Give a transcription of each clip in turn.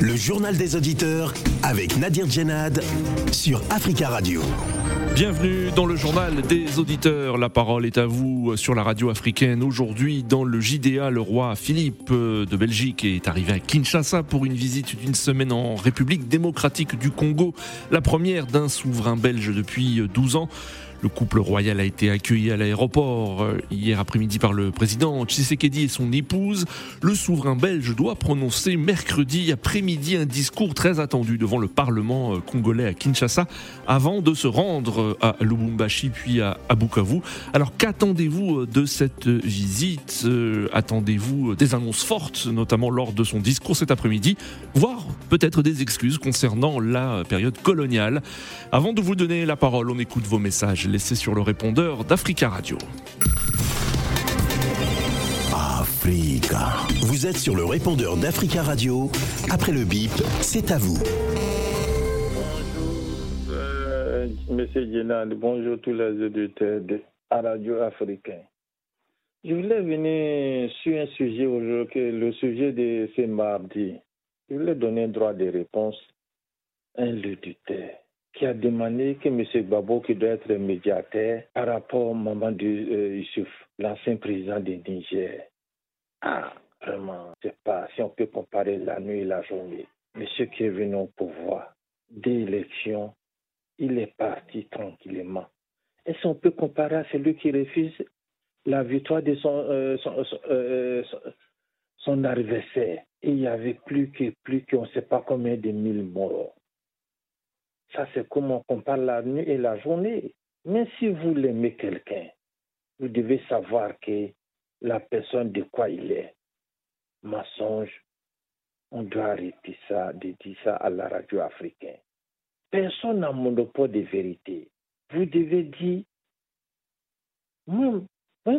Le journal des auditeurs avec Nadir Djenad sur Africa Radio. Bienvenue dans le journal des auditeurs. La parole est à vous sur la radio africaine. Aujourd'hui, dans le JDA, le roi Philippe de Belgique est arrivé à Kinshasa pour une visite d'une semaine en République démocratique du Congo, la première d'un souverain belge depuis 12 ans. Le couple royal a été accueilli à l'aéroport euh, hier après-midi par le président Tshisekedi et son épouse. Le souverain belge doit prononcer mercredi après-midi un discours très attendu devant le Parlement euh, congolais à Kinshasa avant de se rendre euh, à Lubumbashi puis à Bukavu. Alors qu'attendez-vous de cette visite Attendez-vous des annonces fortes, notamment lors de son discours cet après-midi, voire peut-être des excuses concernant la période coloniale? Avant de vous donner la parole, on écoute vos messages laissé sur le répondeur d'Africa Radio. Africa. Vous êtes sur le répondeur d'Africa Radio. Après le bip, c'est à vous. Bonjour, euh, Monsieur Génal, bonjour tous les auditeurs de la Radio Africain. Je voulais venir sur un sujet aujourd'hui, le sujet de ce mardi. Je voulais donner droit de réponse à un auditeur qui a demandé que M. Babo, qui doit être médiateur par rapport au moment de euh, Youssouf, l'ancien président du Niger. Ah, vraiment, je sais pas si on peut comparer la nuit et la journée. Monsieur qui est venu au pouvoir, dès l'élection, il est parti tranquillement. Est-ce qu'on peut comparer à celui qui refuse la victoire de son, euh, euh, adversaire? Il y avait plus que, plus qu'on ne sait pas combien de mille morts. Ça, c'est comment on compare la nuit et la journée. Mais si vous l'aimez quelqu'un, vous devez savoir que la personne de quoi il est. Mensonge, on doit arrêter ça, de dire ça à la radio africaine. Personne n'a monopole de vérité. Vous devez dire,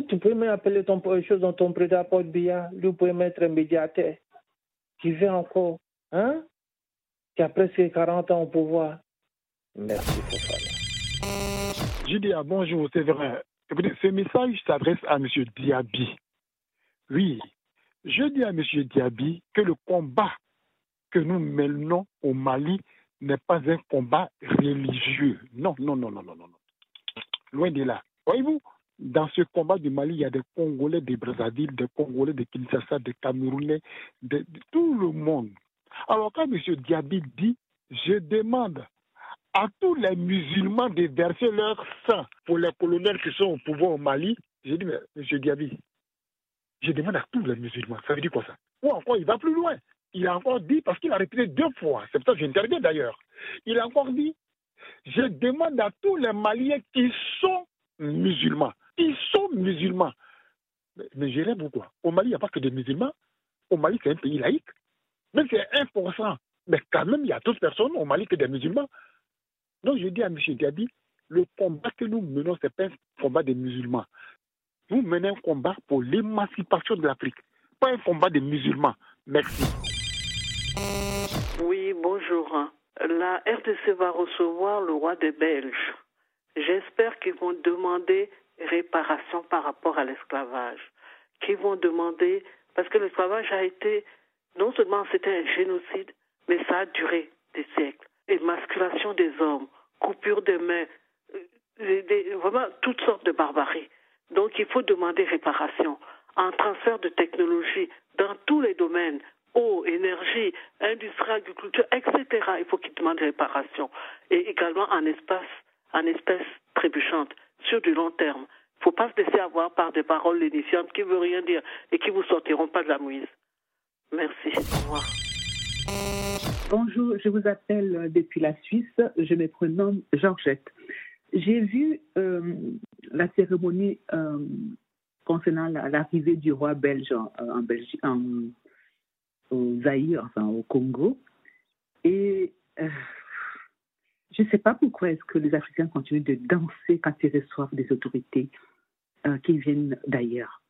tu peux m'appeler ton chose dans ton prédat Bia, lui, pouvez mettre un médiateur qui vient encore, hein, qui a presque 40 ans au pouvoir. Merci, Fofana. Julia, bonjour, c'est vrai. Écoutez, ce message s'adresse à M. Diaby. Oui, je dis à M. Diaby que le combat que nous menons au Mali n'est pas un combat religieux. Non, non, non, non, non, non. Loin de là. Voyez-vous, dans ce combat du Mali, il y a des Congolais de Brazzaville, des Congolais de Kinshasa, des Camerounais, de, de tout le monde. Alors quand M. Diaby dit, je demande à tous les musulmans de verser leur sang pour les colonels qui sont au pouvoir au Mali, j'ai dit, mais M. Diaby, je demande à tous les musulmans, ça veut dire quoi ça? Ou encore, il va plus loin. Il a encore dit, parce qu'il a répété deux fois, c'est pour ça que j'interviens d'ailleurs, il a encore dit, je demande à tous les Maliens qui sont musulmans, qui sont musulmans. Mais, mais je rêve quoi? Au Mali, il n'y a pas que des musulmans. Au Mali, c'est un pays laïque. Mais c'est 1%. Mais quand même, il y a d'autres personnes au Mali que des musulmans. Donc je dis à M. Diaby, le combat que nous menons, ce n'est pas un combat des musulmans. Nous menons un combat pour l'émancipation de l'Afrique, pas un combat des musulmans. Merci. Oui, bonjour. La RDC va recevoir le roi des Belges. J'espère qu'ils vont demander réparation par rapport à l'esclavage. Qu'ils vont demander, parce que l'esclavage a été, non seulement c'était un génocide, mais ça a duré des siècles. Émasculation des hommes, coupure de mains, euh, vraiment toutes sortes de barbaries. Donc il faut demander réparation, un transfert de technologie dans tous les domaines, eau, énergie, industrie, agriculture, etc. Il faut qu'ils demandent réparation. Et également en espace, en espèces trébuchantes, sur du long terme. Il ne faut pas se laisser avoir par des paroles lénifiantes qui ne veulent rien dire et qui ne vous sortiront pas de la mouise. Merci. Au revoir. Bonjour, je vous appelle depuis la Suisse. Je me prénomme Georgette. J'ai vu euh, la cérémonie euh, concernant l'arrivée du roi belge en, en en, au enfin au Congo. Et euh, je ne sais pas pourquoi est-ce que les Africains continuent de danser quand ils reçoivent des autorités euh, qui viennent d'ailleurs.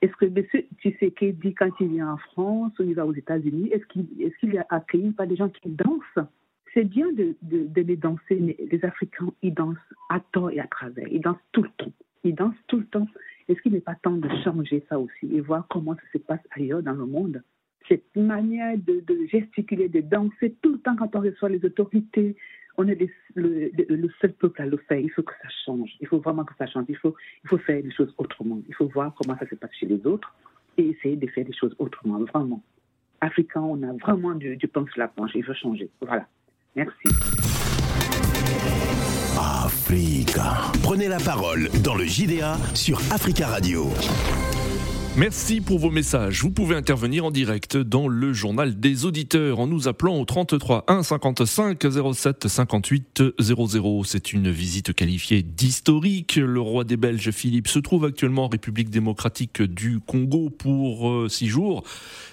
Est-ce que M. Tshisekedi, quand il vient en France ou il va aux États-Unis, est-ce qu'il est, qu est accueilli par des gens qui dansent? C'est bien de, les danser, mais les Africains, ils dansent à tort et à travers. Ils dansent tout le temps. Ils dansent tout le temps. Est-ce qu'il n'est pas temps de changer ça aussi et voir comment ça se passe ailleurs dans le monde? Cette manière de, gesticuler, de danser tout le temps quand on reçoit les autorités. On est le, seul peuple à le faire. Il faut que ça change. Il faut vraiment que ça change. Il faut, il faut faire les choses autrement. Il faut voir comment ça se passe chez les autres et essayer de faire des choses autrement, vraiment. Africain, on a vraiment du, du pain sur la planche. Il faut changer. Voilà. Merci. Africa. Prenez la parole dans le JDA sur Africa Radio. Merci pour vos messages. Vous pouvez intervenir en direct dans le journal des auditeurs en nous appelant au 33 1 55 07 58 00. C'est une visite qualifiée d'historique. Le roi des Belges Philippe se trouve actuellement en République démocratique du Congo pour euh, six jours.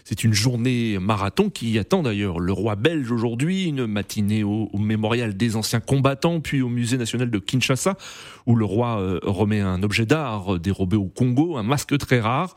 C'est une journée marathon qui attend d'ailleurs le roi belge aujourd'hui, une matinée au, mémorial des anciens combattants, puis au musée national de Kinshasa, où le roi euh, remet un objet d'art dérobé au Congo, un masque très rare.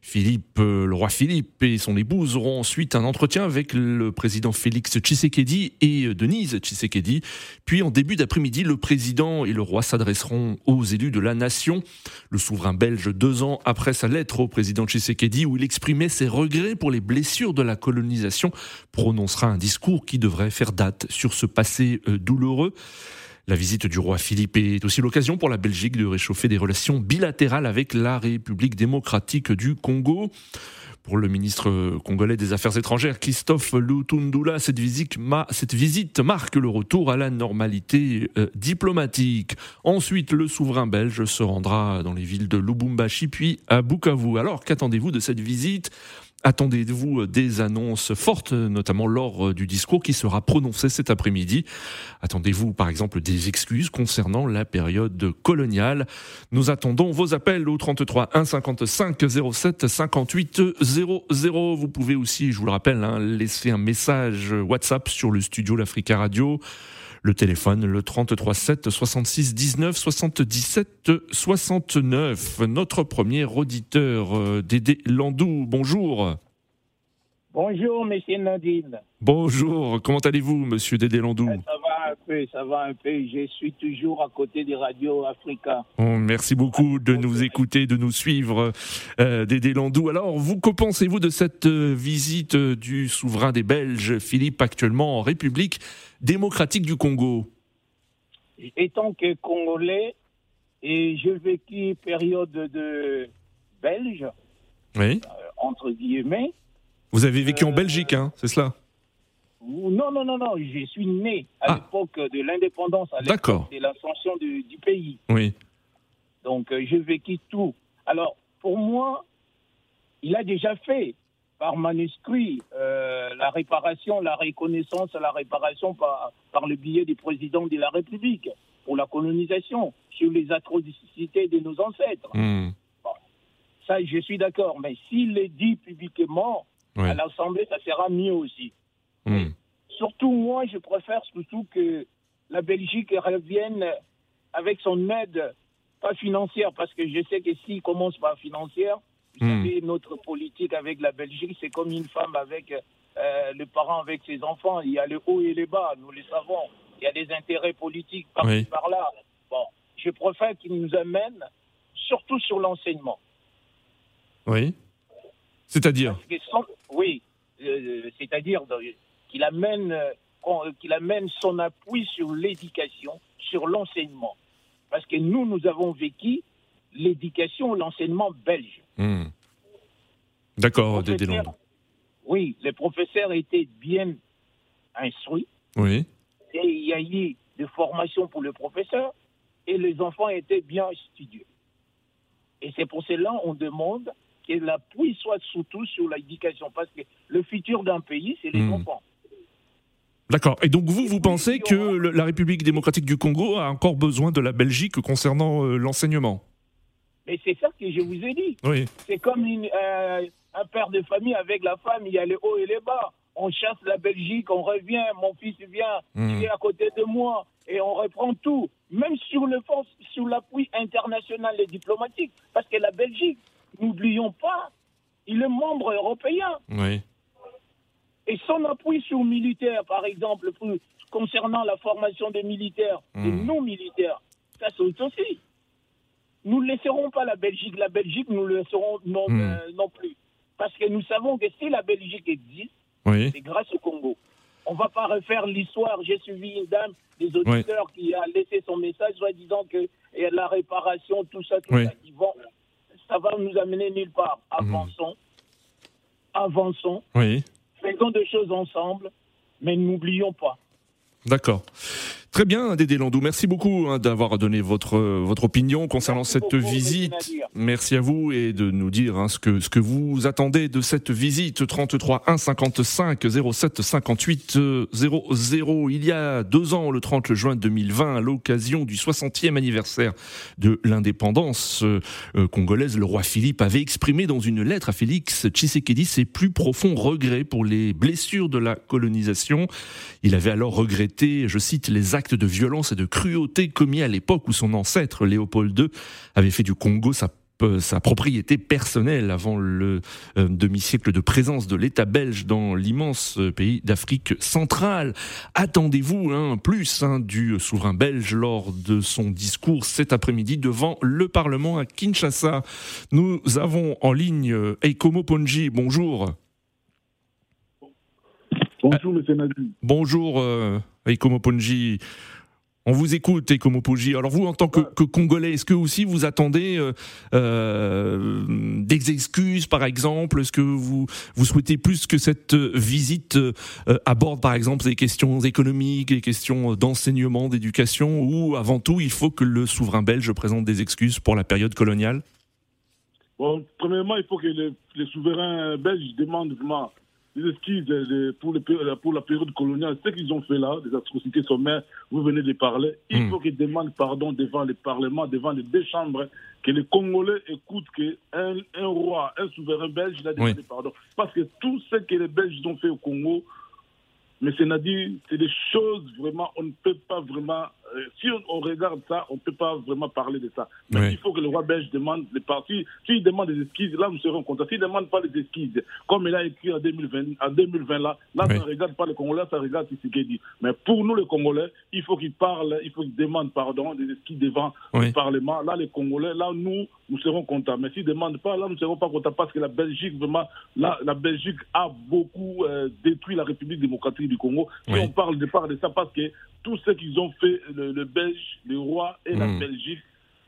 Philippe, euh, le roi Philippe et son épouse auront ensuite un entretien avec le président Félix Tshisekedi et euh, Denise Tshisekedi. Puis en début d'après-midi, le président et le roi s'adresseront aux élus de la nation. Le souverain belge, deux ans après sa lettre au président Tshisekedi, où il exprimait ses regrets pour les blessures de la colonisation, prononcera un discours qui devrait faire date sur ce passé euh, douloureux. La visite du roi Philippe est aussi l'occasion pour la Belgique de réchauffer des relations bilatérales avec la République démocratique du Congo. Pour le ministre congolais des Affaires étrangères, Christophe Lutundula, cette visite, marque le retour à la normalité euh, diplomatique. Ensuite, le souverain belge se rendra dans les villes de Lubumbashi puis à Bukavu. Alors, qu'attendez-vous de cette visite? Attendez-vous des annonces fortes, notamment lors du discours qui sera prononcé cet après-midi Attendez-vous par exemple des excuses concernant la période coloniale Nous attendons vos appels au 33 1 55 07 58 00. Vous pouvez aussi, je vous le rappelle, hein, laisser un message WhatsApp sur le studio L'Africa Radio. Le téléphone, le 33 7 66 19 77 69. Notre premier auditeur, euh, Dédé Landou, bonjour. Bonjour, monsieur Nadine. Bonjour, comment allez-vous, monsieur Dédé Landou? Ça va un peu, ça va un peu. Je suis toujours à côté des radios Africa. merci beaucoup de nous écouter, de nous suivre, euh, Dédé Landou. Alors, vous, que pensez-vous de cette euh, visite du souverain des Belges, Philippe, actuellement en République démocratique du Congo Étant que Congolais, et je vécu période de belge, oui. Euh, entre guillemets. Vous avez vécu en euh, Belgique, hein, c'est cela Non, non, non, non, je suis né à ah. l'époque de l'indépendance, à l'époque de l'ascension du, pays. Oui. Donc, euh, j'ai vécu tout. Alors, pour moi, il a déjà fait par manuscrit euh, la réparation, la reconnaissance, la réparation par, par le biais du président de la République pour la colonisation sur les atrocités de nos ancêtres. Hmm. ça, je suis d'accord. Mais s'il le dit publiquement à l'Assemblée, ça sera mieux aussi. Hmm. Surtout, moi, je préfère surtout que la Belgique revienne avec son aide, pas financière, parce que je sais que s'il commence par financière, vous savez, notre politique avec la Belgique, c'est comme une femme avec euh, le parent avec ses enfants. Il y a le haut et le bas, nous le savons. Il y a des intérêts politiques par là. Bon, je préfère qu'il nous amène surtout sur l'enseignement. Oui. C'est-à-dire Oui, euh, c'est-à-dire qu'il amène, euh, qu'il amène son appui sur l'éducation, sur l'enseignement. Parce que nous, nous avons vécu l'éducation, l'enseignement belge. Hmm. D'accord, Dédé Oui, les professeurs étaient bien instruits. Oui. Et il y a eu des formations pour les professeurs et les enfants étaient bien studieux. Et c'est pour cela qu'on demande que l'appui soit surtout sur l'éducation, parce que le futur d'un pays, c'est les hmm. enfants. D'accord. Et donc vous, vous pensez que la République démocratique du Congo a encore besoin de la Belgique concernant euh, l'enseignement? Mais c'est ça que je vous ai dit. C'est comme euh, un père de famille avec la femme, il y a les hauts et les bas. On chasse la Belgique, on revient, mon fils vient, il hmm. est à côté de moi, et on reprend tout, même sur le sur l'appui international et diplomatique, parce que la Belgique, n'oublions pas, il est membre européen. Oui. Et son appui sur militaire, par exemple, concernant la formation des militaires, des hmm. non-militaires, ça c'est aussi. Nous ne laisserons pas la Belgique. La Belgique, nous ne le laisserons non, hmm. euh, non plus. Parce que nous savons que si la Belgique existe, c'est grâce au Congo. On ne va pas refaire l'histoire. J'ai suivi une dame des auditeurs qui a laissé son message, soit disant que la réparation, tout ça, tout ça, qui vont, ça va nous amener nulle part. Mhm. Avançons. Avançons. Faisons des choses ensemble, mais n'oublions pas. D'accord. Très bien, Dédé Landou. Merci beaucoup hein, d'avoir donné votre votre opinion concernant cette visite. Merci à vous et de nous dire hein, ce que ce que vous attendez de cette visite. 33 1 55 07 58 00. Il y a deux ans, le 30 juin 2020, à l'occasion du 60e anniversaire de l'indépendance euh, congolaise, le roi Philippe avait exprimé dans une lettre à Félix Tshisekedi ses plus profonds regrets pour les blessures de la colonisation. Il avait alors regretté, je cite, les actes de violence et de cruauté commis à l'époque où son ancêtre Léopold II avait fait du Congo sa sa propriété personnelle avant le euh, demi-siècle de présence de l'État belge dans l'immense pays d'Afrique centrale. Attendez-vous hein, plus hein, du souverain belge lors de son discours cet après-midi devant le Parlement à Kinshasa. Nous avons en ligne Eikomo Ponji. Bonjour. Bonjour, M. Nadi. Bonjour, euh, Eikomo Ponji. On vous écoute, Ekomo Ponji. Alors vous, en tant que, Congolais, est-ce que aussi vous attendez euh, euh, des excuses, par exemple? Est-ce que vous, vous souhaitez plus que cette visite aborde, par exemple, des questions économiques, des questions d'enseignement, d'éducation, ou avant tout, il faut que le souverain belge présente des excuses pour la période coloniale? Bon, premièrement, il faut que les, les souverains belges demandent vraiment les excuses pour, pour, la période coloniale, ce qu'ils ont fait là, des atrocités sommaires, vous venez de parler, il hmm. faut qu'ils demandent pardon devant le Parlement, devant les deux chambres, que les Congolais écoutent qu'un un roi, un souverain belge, il a demandé pardon. Parce que tout ce que les Belges ont fait au Congo, mais c'est Nadi, c'est des choses vraiment, on ne peut pas vraiment si on, regarde ça, on ne peut pas vraiment parler de ça. Mais il faut que le roi belge demande les parties. S'il demande des esquisses, là, nous serons contents. S'il ne demande pas des esquisses, comme il a écrit en 2020, en 2020 là, là, ça ne regarde pas les Congolais, ça regarde dit. Mais pour nous, les Congolais, il faut qu'il parle, il faut qu'il demande pardon, des esquisses devant le Parlement. Là, les Congolais, là, nous, nous serons contents. Mais s'il ne demande pas, là, nous ne serons pas contents parce que la Belgique, vraiment, là, la Belgique a beaucoup euh, détruit la République démocratique du Congo. Si on parle de part de ça, parce que tout ce qu'ils ont fait, le, le Belge, le roi et la hmm. Belgique,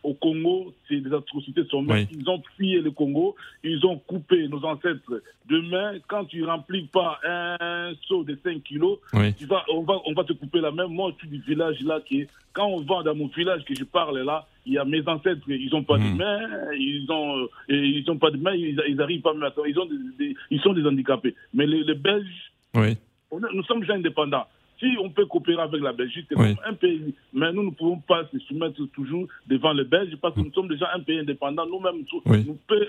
au Congo, c'est des atrocités sommaires. Ils ont pillé le Congo, ils ont coupé nos ancêtres. Demain, quand tu remplis pas un seau de 5 kilos, tu vas, on, va, on va te couper la main. Moi, je suis du village là qui quand on va dans mon village que je parle là, il y a mes ancêtres, ils n'ont pas de hmm. main, ils ont, ils ont pas de main, ils, ils arrivent pas à ils ont ils sont des handicapés. Mais les, Belges, nous sommes déjà indépendants. Si on peut coopérer avec la Belgique, c'est comme un pays. Mais nous ne pouvons pas se soumettre toujours devant les Belges parce que nous sommes déjà un pays indépendant. Nous-mêmes,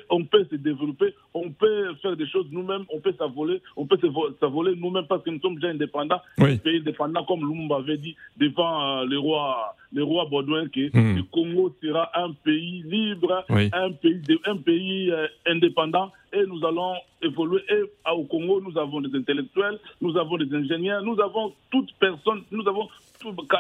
on peut se développer, on peut faire des choses nous-mêmes, on peut s'avoler, on peut s'avoler nous-mêmes parce que nous sommes déjà indépendants. Un pays indépendant, comme Lumumba avait dit devant euh, le roi, le roi Baudouin, que hmm. le Congo sera un pays libre, un pays, un pays euh, indépendant et nous allons évoluer. Et au Congo, nous avons des intellectuels, nous avons des ingénieurs, nous avons toute personne, nous avons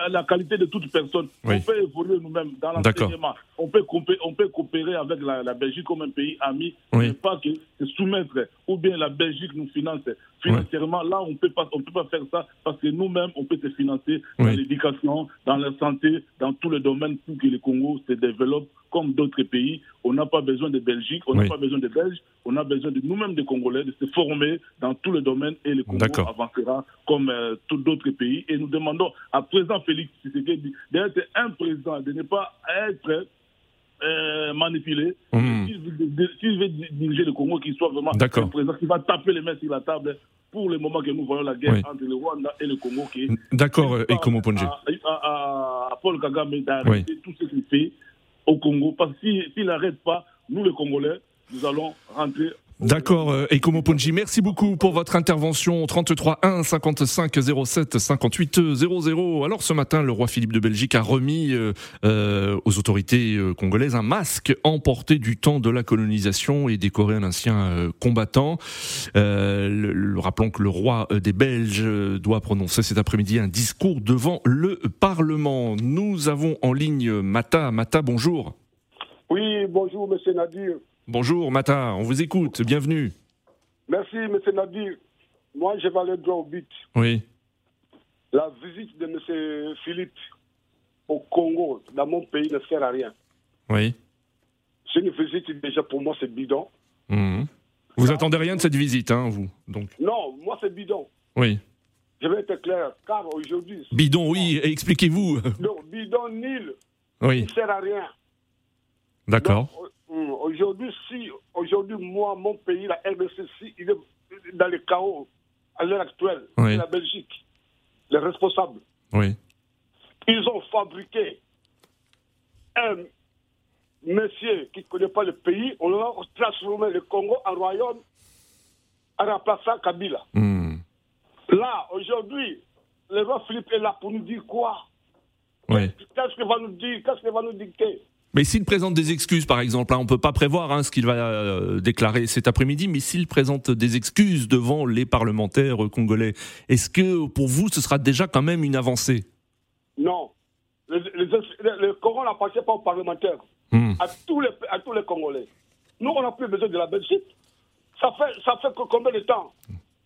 la qualité de toute personne. On peut évoluer nous-mêmes dans l'enseignement. On peut, on peut coopérer avec la, Belgique comme un pays ami, mais pas que se soumettre ou bien la Belgique nous finance financièrement. Là, on peut pas, on peut pas faire ça parce que nous-mêmes, on peut se financer dans l'éducation, dans la santé, dans tous les domaines pour que le Congo se développe comme d'autres pays. On n'a pas besoin de Belgique, on n'a pas besoin de Belges, on a besoin de nous-mêmes des Congolais de se former dans tous les domaines et le Congo avancera comme euh, tous d'autres pays. Et nous demandons à présent Félix Tshisekedi d'être un président, de ne pas être euh, manipulé. Mmh. S'il veut, diriger le Congo, qu'il soit vraiment un président qui va taper les mains sur la table pour le moment que nous voyons la guerre entre le Rwanda et le Congo. D'accord, et comment Ponge à, à, Paul Kagame d'arrêter tout ce qu'il fait au Congo. Parce que s'il n'arrête pas, nous les Congolais, nous allons rentrer D'accord, Ekomo Ponji, merci beaucoup pour votre intervention. 33 1 55 07 58 00. Alors ce matin, le roi Philippe de Belgique a remis euh, euh, aux autorités euh, congolaises un masque emporté du temps de la colonisation et décoré un ancien combattant. Le, rappelons que le roi des Belges doit prononcer cet après-midi un discours devant le Parlement. Nous avons en ligne Mata. Mata, bonjour. Oui, bonjour Monsieur Nadir. Bonjour Mata, on vous écoute, bienvenue. Merci, M. Nadir. Moi, je vais aller droit au but. Oui. La visite de M. Philippe au Congo, dans mon pays, ne sert à rien. Oui. C'est une visite, déjà, pour moi, c'est bidon. Mhm. Vous attendez rien de cette visite, hein, vous donc? Non, moi, c'est bidon. Oui. Je vais être clair, car aujourd'hui. Bidon, oui, expliquez-vous. Non, bidon nul. Oui. Il ne sert à rien. D'accord. Hum, Aujourd'hui, si, aujourd'hui, moi, mon pays, la RDC, si, il est dans le chaos à l'heure actuelle, Oui. la Belgique, les responsables. Oui. Ils ont fabriqué un monsieur qui ne connaît pas le pays, on a transformé le Congo en royaume en remplaçant Kabila. Hmm. Là, aujourd'hui, le roi Philippe est là pour nous dire quoi? Oui. Qu'est-ce qu'il va nous dire? Qu'est-ce qu'il va nous dicter? Mais s'il présente des excuses, par exemple, hein, on ne peut pas prévoir hein, ce qu'il va euh, déclarer cet après-midi, mais s'il présente des excuses devant les parlementaires congolais, est-ce que pour vous, ce sera déjà quand même une avancée? Non. Le, le- le- le Congo n'appartient pas aux parlementaires, Hmm. à, tous les, à tous les Congolais. Nous, on n'a plus besoin de la Belgique. Ça fait, ça fait combien de temps?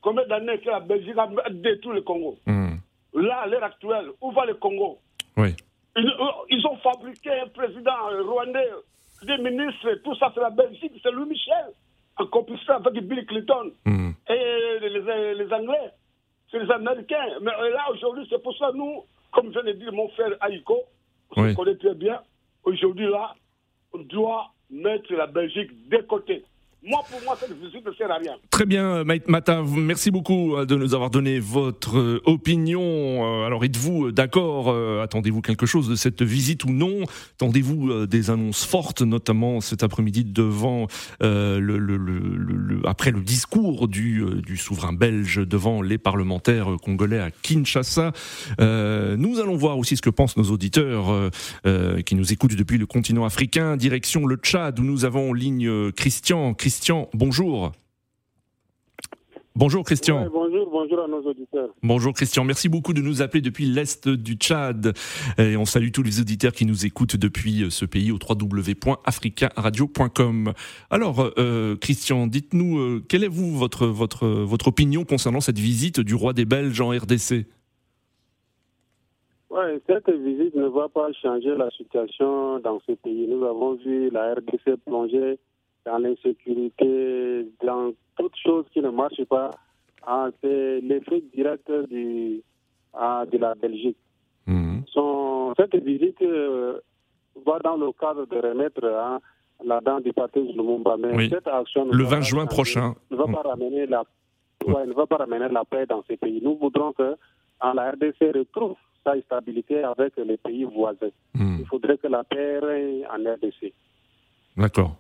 Combien d'années que la Belgique a détruit le Congo Hmm. Là, à l'heure actuelle, où va le Congo? Oui. Ils, ils ont fabriqué un président rwandais, des ministres, tout ça, c'est la Belgique, c'est Louis Michel, en complicité avec Bill Clinton Hmm. et les, les- les Anglais, c'est les Américains. Mais euh, là, aujourd'hui, c'est pour ça, nous, comme je l'ai dit, mon frère Aïko, on Oui. connaît très bien, aujourd'hui, là, on doit mettre la Belgique de côté. Moi, pour moi, cette visite ne sert à rien. Très bien, Maït Matin, vous- merci beaucoup euh, de nous avoir donné votre euh, opinion. Euh, Alors, êtes-vous euh, d'accord euh, Attendez-vous quelque chose de cette visite ou non? Attendez-vous euh, des annonces fortes, notamment cet après-midi devant euh, le, après le discours du, euh, souverain belge devant les parlementaires euh, congolais à Kinshasa. Euh, nous allons voir aussi ce que pensent nos auditeurs euh, euh, qui nous écoutent depuis le continent africain, direction le Tchad où nous avons en ligne euh, Christian. Christian, bonjour. Bonjour Christian. Ouais, bonjour, bonjour à nos auditeurs. Bonjour Christian, merci beaucoup de nous appeler depuis l'Est du Tchad. Et on salue tous les auditeurs qui nous écoutent depuis euh, ce pays au www.africaradio.com. Alors euh, Christian, dites-nous, euh, quelle est vous votre, votre, votre opinion concernant cette visite du roi des Belges en RDC Ouais, cette visite ne va pas changer la situation dans ce pays. Nous avons vu la RDC plonger dans l'insécurité, dans toutes choses qui ne marchent pas. Ah, C'est l'effet direct du, ah, de la Belgique. Mhm. Son- cette visite euh, va dans le cadre de remettre hein, la dent du pâté Lumumba. Mais Oui. cette action Le va 20 pas juin prochain. ne va pas ramener la ouais, ne va pas ramener la paix dans ces pays. Nous voudrons que la RDC retrouve sa stabilité avec les pays voisins. Mhm. Il faudrait que la paix règne en RDC. D'accord.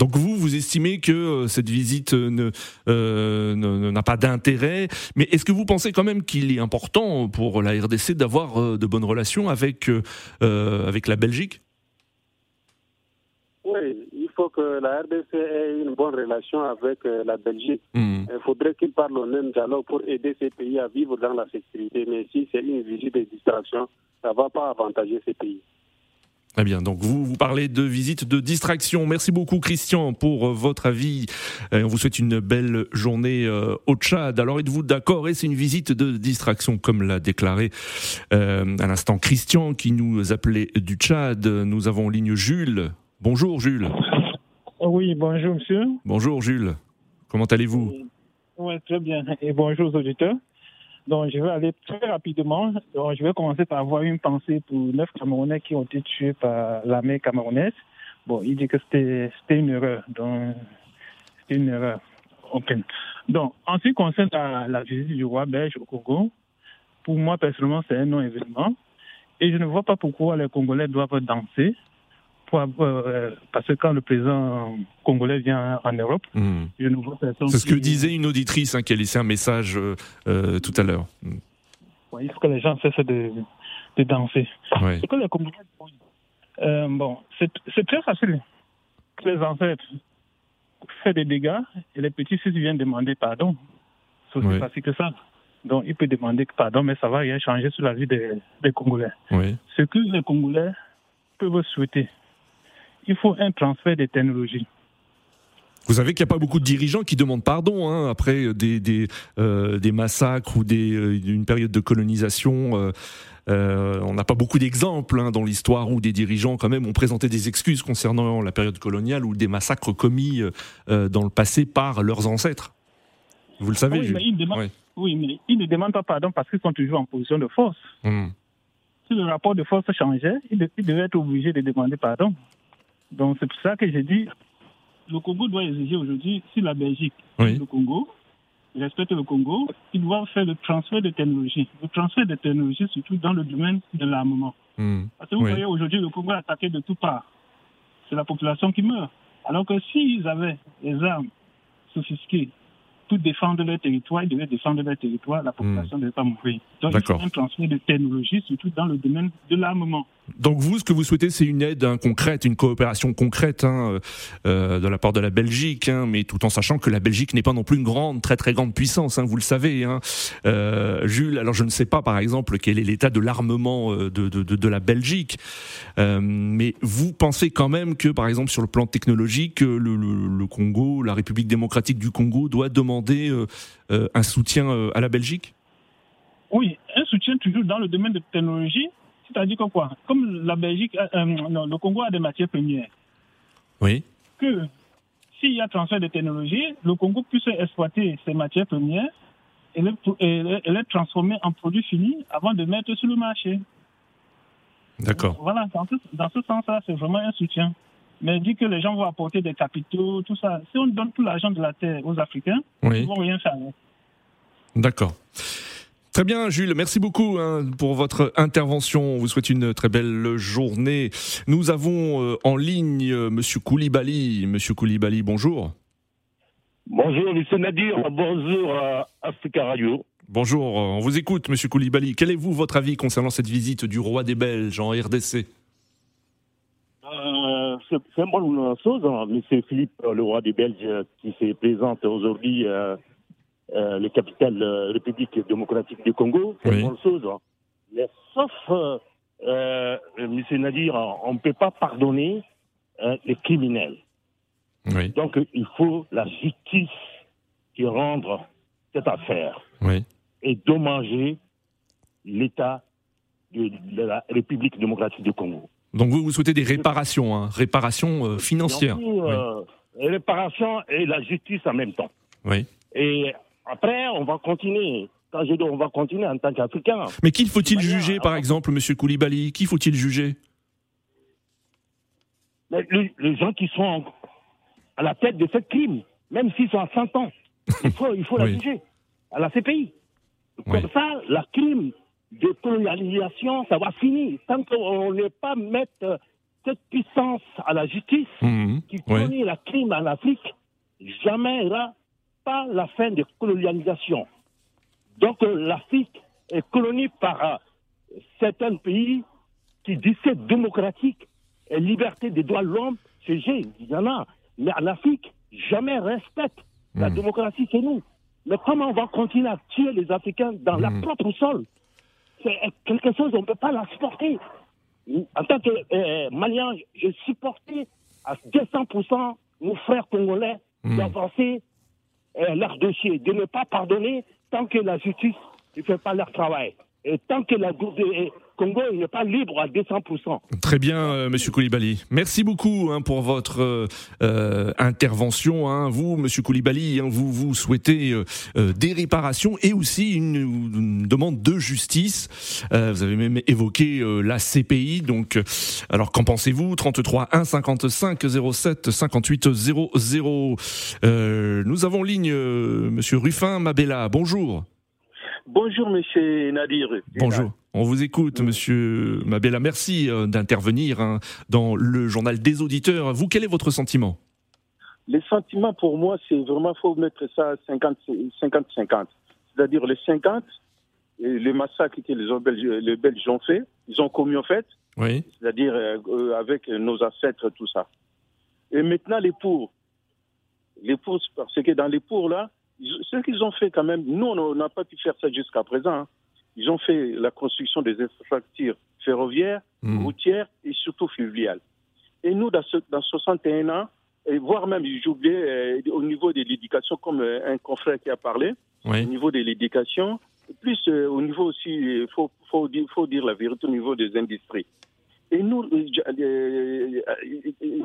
Donc vous, vous estimez que euh, cette visite euh, ne, euh, ne- n'a pas d'intérêt, mais est-ce que vous pensez quand même qu'il est important pour la RDC d'avoir de bonnes relations avec, euh, avec la Belgique? Oui, il faut que la RDC ait une bonne relation avec la Belgique. Mhm. Il faudrait qu'ils parlent au même dialogue pour aider ces pays à vivre dans la sécurité. Mais si c'est une visite de distraction, ça ne va pas avantager ces pays. Très bien, donc vous, vous parlez de visite de distraction. Merci beaucoup Christian pour euh, votre avis. On vous souhaite une belle journée euh, au Tchad. Alors êtes-vous d'accord? Et c'est une visite de distraction comme l'a déclaré euh, à l'instant Christian qui nous appelait du Tchad. Nous avons en ligne Jules. Bonjour Jules. Oui, bonjour monsieur. Bonjour Jules. Comment allez-vous? Oui, très bien. Et bonjour aux auditeurs. Donc, je vais aller très rapidement. Donc, je vais commencer par avoir une pensée pour neuf Camerounais qui ont été tués par l'armée camerounaise. Bon, il dit que c'était une erreur. Donc, c'était une erreur. Ok. Donc, en ce qui concerne la, la visite du roi belge au Congo, pour moi, personnellement, c'est un non-événement. Et je ne vois pas pourquoi les Congolais doivent danser. Pour, euh, parce que quand le président congolais vient en Europe, personne. C'est ce que disait une auditrice hein, qui a laissé un message euh, euh, tout à l'heure. Hmm. Ouais, il faut que les gens cessent de, de danser. Ouais. Que les euh, bon, c'est très facile. Les ancêtres font des dégâts et les petits-fils viennent demander pardon. C'est aussi Ouais. facile que ça. Donc, il peut demander pardon, mais ça va rien changer sur la vie des, des Congolais. Ce que les Congolais peuvent souhaiter, il faut un transfert de technologie. Vous savez qu'il n'y a pas beaucoup de dirigeants qui demandent pardon hein, après des, des, euh, des, massacres ou des, euh, une période de colonisation. Euh, on n'a pas beaucoup d'exemples hein, dans l'histoire où des dirigeants quand même ont présenté des excuses concernant la période coloniale ou des massacres commis dans le passé par leurs ancêtres. Vous le savez, oui, mais ils demandent, oui. mais ils ne demandent pas pardon parce qu'ils sont toujours en position de force. Hmm. Si le rapport de force changeait, ils devaient être obligés de demander pardon. Donc c'est pour ça que j'ai dit le Congo doit exiger aujourd'hui, si la Belgique le Congo, respecte le Congo, il doit faire le transfert de technologie. Le transfert de technologie, surtout dans le domaine de l'armement. Hmm. Parce que vous voyez, aujourd'hui, le Congo est attaqué de toutes parts. C'est la population qui meurt. Alors que s'ils avaient des armes sophistiquées pour défendre leur territoire, ils devaient défendre leur territoire, la population ne devait pas mourir. Donc, il faut un transfert de technologie, surtout dans le domaine de l'armement. Donc vous, ce que vous souhaitez, c'est une aide hein, concrète, une coopération concrète hein, euh, de la part de la Belgique, hein, mais tout en sachant que la Belgique n'est pas non plus une grande, très très grande puissance, vous le savez. Euh, Jules, alors je ne sais pas par exemple quel est l'état de l'armement euh, de, de, de, la Belgique, mais vous pensez quand même que par exemple sur le plan technologique, le, le, Congo, la République démocratique du Congo doit demander un soutien à la Belgique? Oui, un soutien toujours dans le domaine de technologie c'est-à-dire que quoi? Comme la Belgique, euh, euh, non, le Congo a des matières premières. Oui. Que s'il y a transfert de technologie, le Congo puisse exploiter ces matières premières et les, transformer en produits finis avant de mettre sur le marché. D'accord. Voilà, dans ce, sens-là, c'est vraiment un soutien. Mais dit que les gens vont apporter des capitaux, tout ça. Si on donne tout l'argent de la terre aux Africains, ils ne vont rien faire. D'accord. Très bien, Jules. Merci beaucoup hein, pour votre intervention. On vous souhaite une très belle journée. Nous avons euh, en ligne euh, Monsieur Koulibaly. Monsieur Koulibaly, bonjour. Bonjour, Monsieur Nadir. Bonjour à Africa Radio. Bonjour, on vous écoute, Monsieur Koulibaly. Quel est vous votre avis concernant cette visite du roi des Belges en RDC euh, C'est une bonne chose, hein, Monsieur Philippe, le roi des Belges, qui se présente aujourd'hui euh, le capital euh, République démocratique du Congo, c'est une bonne chose. Hein. Mais sauf, euh, euh M. Nadir, on ne peut pas pardonner les criminels. Donc il faut la justice qui rendre cette affaire et dommager l'État de, la République démocratique du Congo. Donc vous, vous souhaitez des réparations, hein, réparations financières. Réparations et la justice en même temps. Oui. Et après, on va continuer. Quand je dis on va continuer en tant qu'Africain. Mais qui faut-il juger, par exemple, M. Koulibaly? Qui faut-il juger? Les, gens qui sont à la tête de ce crime, même s'ils sont à 100 ans, il faut, il faut la juger à la CPI. Comme ça, la crime de colonialisation, ça va finir. Tant qu'on n'est pas mettre cette puissance à la justice mmh. qui connaît la crime en Afrique, jamais il y aura pas la fin de colonialisation. Donc euh, l'Afrique est colonisée par euh, certains pays qui disent c'est démocratique et liberté des droits de l'homme, c'est il y en a. Mais en Afrique, jamais respecte la hmm. démocratie, c'est nous. Mais comment on va continuer à tuer les Africains dans leur hmm. propre sol? C'est quelque chose, on ne peut pas la supporter. En tant que euh, Malien, je supportais à 200% nos frères congolais mmh. d'avancer euh, leur dossier, de ne pas pardonner tant que la justice ne fait pas leur travail. Et tant que la Congo n'est pas libre à 200%. Très bien, euh, Monsieur Koulibaly. Merci beaucoup hein, pour votre euh, euh, intervention. Hein. Vous, Monsieur Koulibaly, hein, vous vous souhaitez des réparations et aussi une, demande de justice. vous avez même évoqué la CPI. Donc, alors qu'en pensez-vous? 33 1 55 07 58 00. nous avons ligne Monsieur Ruffin Mabella. Bonjour. Bonjour, monsieur Nadir. Bonjour. On vous écoute, monsieur Mabella. Merci euh, d'intervenir hein, dans le journal des auditeurs. Vous, quel est votre sentiment? Le sentiment, pour moi, c'est vraiment, faut mettre ça 50-50. C'est-à-dire les 50, les massacres que les Belges, les Belges ont fait, ils ont commis en fait. Oui. C'est-à-dire euh, avec nos ancêtres, tout ça. Et maintenant, les pour. Les pour, parce que dans les pour, là, ce qu'ils ont fait quand même, nous, on n'a pas pu faire ça jusqu'à présent. Hein. Ils ont fait la construction des infrastructures ferroviaires, hmm. routières et surtout fluviales. Et nous, dans, dans 61 ans, et voire même, j'oubliais, euh, au niveau de l'éducation, comme euh, un confrère qui a parlé, au niveau de l'éducation, plus euh, au niveau aussi, il faut, faut, dire, faut dire la vérité, au niveau des industries. Et nous,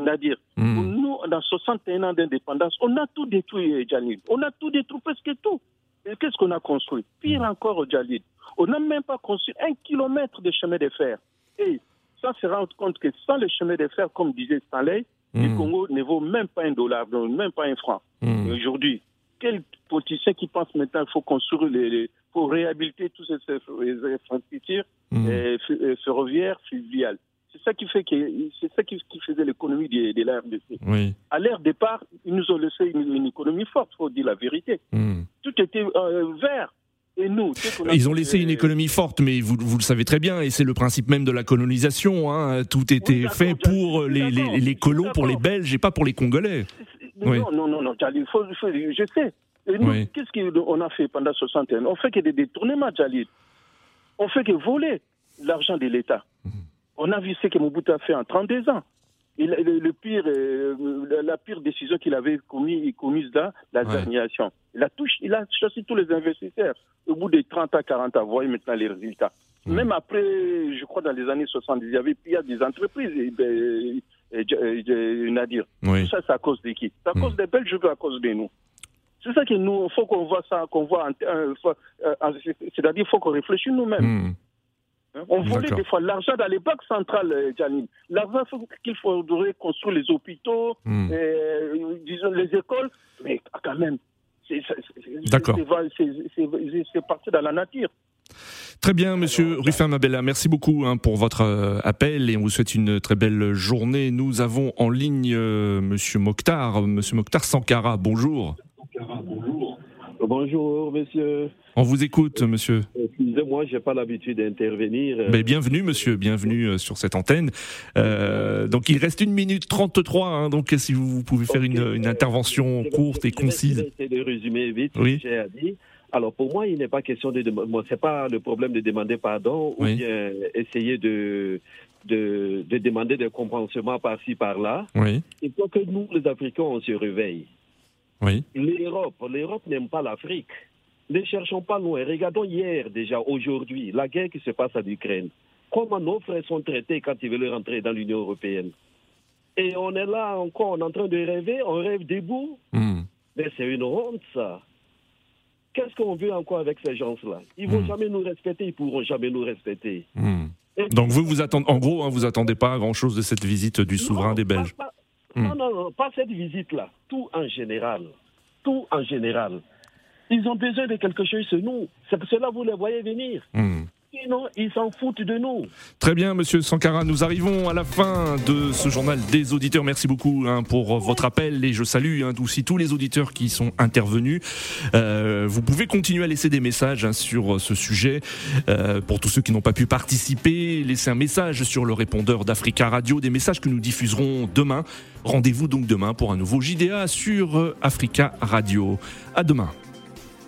Nadir, mm. nous, dans 61 ans d'indépendance, on a tout détruit, Jalil. On a tout détruit, presque tout. Qu'est-ce qu'on a construit? Pire encore, Jalil. On n'a même pas construit un kilomètre de chemin de fer. Et ça se rend compte que sans le chemin de fer, comme disait Stanley, le hmm. Congo ne vaut même pas un dollar, même pas un franc. Hmm. Aujourd'hui, quel politicien qui pense maintenant qu'il faut construire les, faut réhabiliter tous ces, infrastructures mmh. ferroviaires, fluviales? C'est ça qui fait que c'est ça qui, faisait l'économie de, de la Oui. À l'ère départ, ils nous ont laissé une, économie forte, faut dire la vérité. Hmm. Tout était euh, vert. Et nous, Ils ont laissé une économie forte, mais vous, vous le savez très bien, et c'est le principe même de la colonisation. Hein. Tout était fait pour les, les, les, colons, pour les Belges et pas pour les Congolais. Non, non, non, non, il faut, je sais. Et nous, qu'est-ce qu'on a fait pendant 60 ans On fait que des détournements, Jalil. On fait que voler l'argent de l'État. On a vu ce que Mobutu a fait en 32 ans. Il, le, pire, euh, la pire décision qu'il avait commis, commise là, la derniation. Il a touché, il a chassé tous les investisseurs. Au bout de 30 à 40 ans, vous voyez maintenant les résultats. Même après, je crois dans les années 70, il y avait il y a des entreprises, et, ben, et, Nadir. Tout ça, c'est à cause de qui? C'est à cause des Belges, à cause de nous. C'est ça que nous, faut qu'on voit ça, qu'on voit, euh, c'est-à-dire il faut qu'on réfléchisse nous-mêmes. Hein? On volait des fois l'argent dans les banques centrales, euh, Janine. L'argent qu'il faudrait construire les hôpitaux, hmm. euh, disons les écoles, mais quand même, c'est parti dans la nature. Très bien, Monsieur Ruffin Mabella, merci beaucoup hein, pour votre euh, appel et on vous souhaite une très belle journée. Nous avons en ligne Monsieur Mokhtar, Monsieur Mokhtar Sankara. Bonjour. Bonjour, monsieur. On vous écoute, monsieur. Excusez-moi, j'ai pas l'habitude d'intervenir. Mais bienvenue, monsieur, bienvenue euh, sur cette antenne. Euh, donc, il reste une minute 33, hein, donc si vous pouvez faire une, intervention courte et concise. Je de résumer vite oui. ce que j'ai dit. Alors, pour moi, il n'est pas question de. Bon, c'est pas le problème de demander pardon ou bien essayer de, de, de demander des compensements par-ci, par-là. Oui. Il faut que nous, les Africains, on se réveille. Oui. L'Europe, l'Europe n'aime pas l'Afrique. Ne cherchons pas loin. Regardons hier déjà, aujourd'hui, la guerre qui se passe en Ukraine. Comment nos frères sont traités quand ils veulent rentrer dans l'Union européenne? Et on est là encore, on est en train de rêver, on rêve debout. Hmm. Mais c'est une honte, ça. Qu'est-ce qu'on veut encore avec ces gens-là? Ils vont hmm. jamais nous respecter, ils pourront jamais nous respecter. Hmm. Donc vous, vous attendez, en gros, hein, vous attendez pas grand-chose de cette visite du souverain des Belges? non, non, non, pas cette visite-là. Tout en général. Tout en général. Ils ont besoin de quelque chose nous. C'est pour cela que vous les voyez venir. Hmm. Sinon, ils s'en foutent de nous. Très bien, monsieur Sankara. Nous arrivons à la fin de ce journal des auditeurs. Merci beaucoup hein, pour votre appel et je salue hein, aussi tous les auditeurs qui sont intervenus. Euh, vous pouvez continuer à laisser des messages hein, sur ce sujet. Euh, pour tous ceux qui n'ont pas pu participer, laissez un message sur le répondeur d'Africa Radio, des messages que nous diffuserons demain. Rendez-vous donc demain pour un nouveau JDA sur Africa Radio. À demain.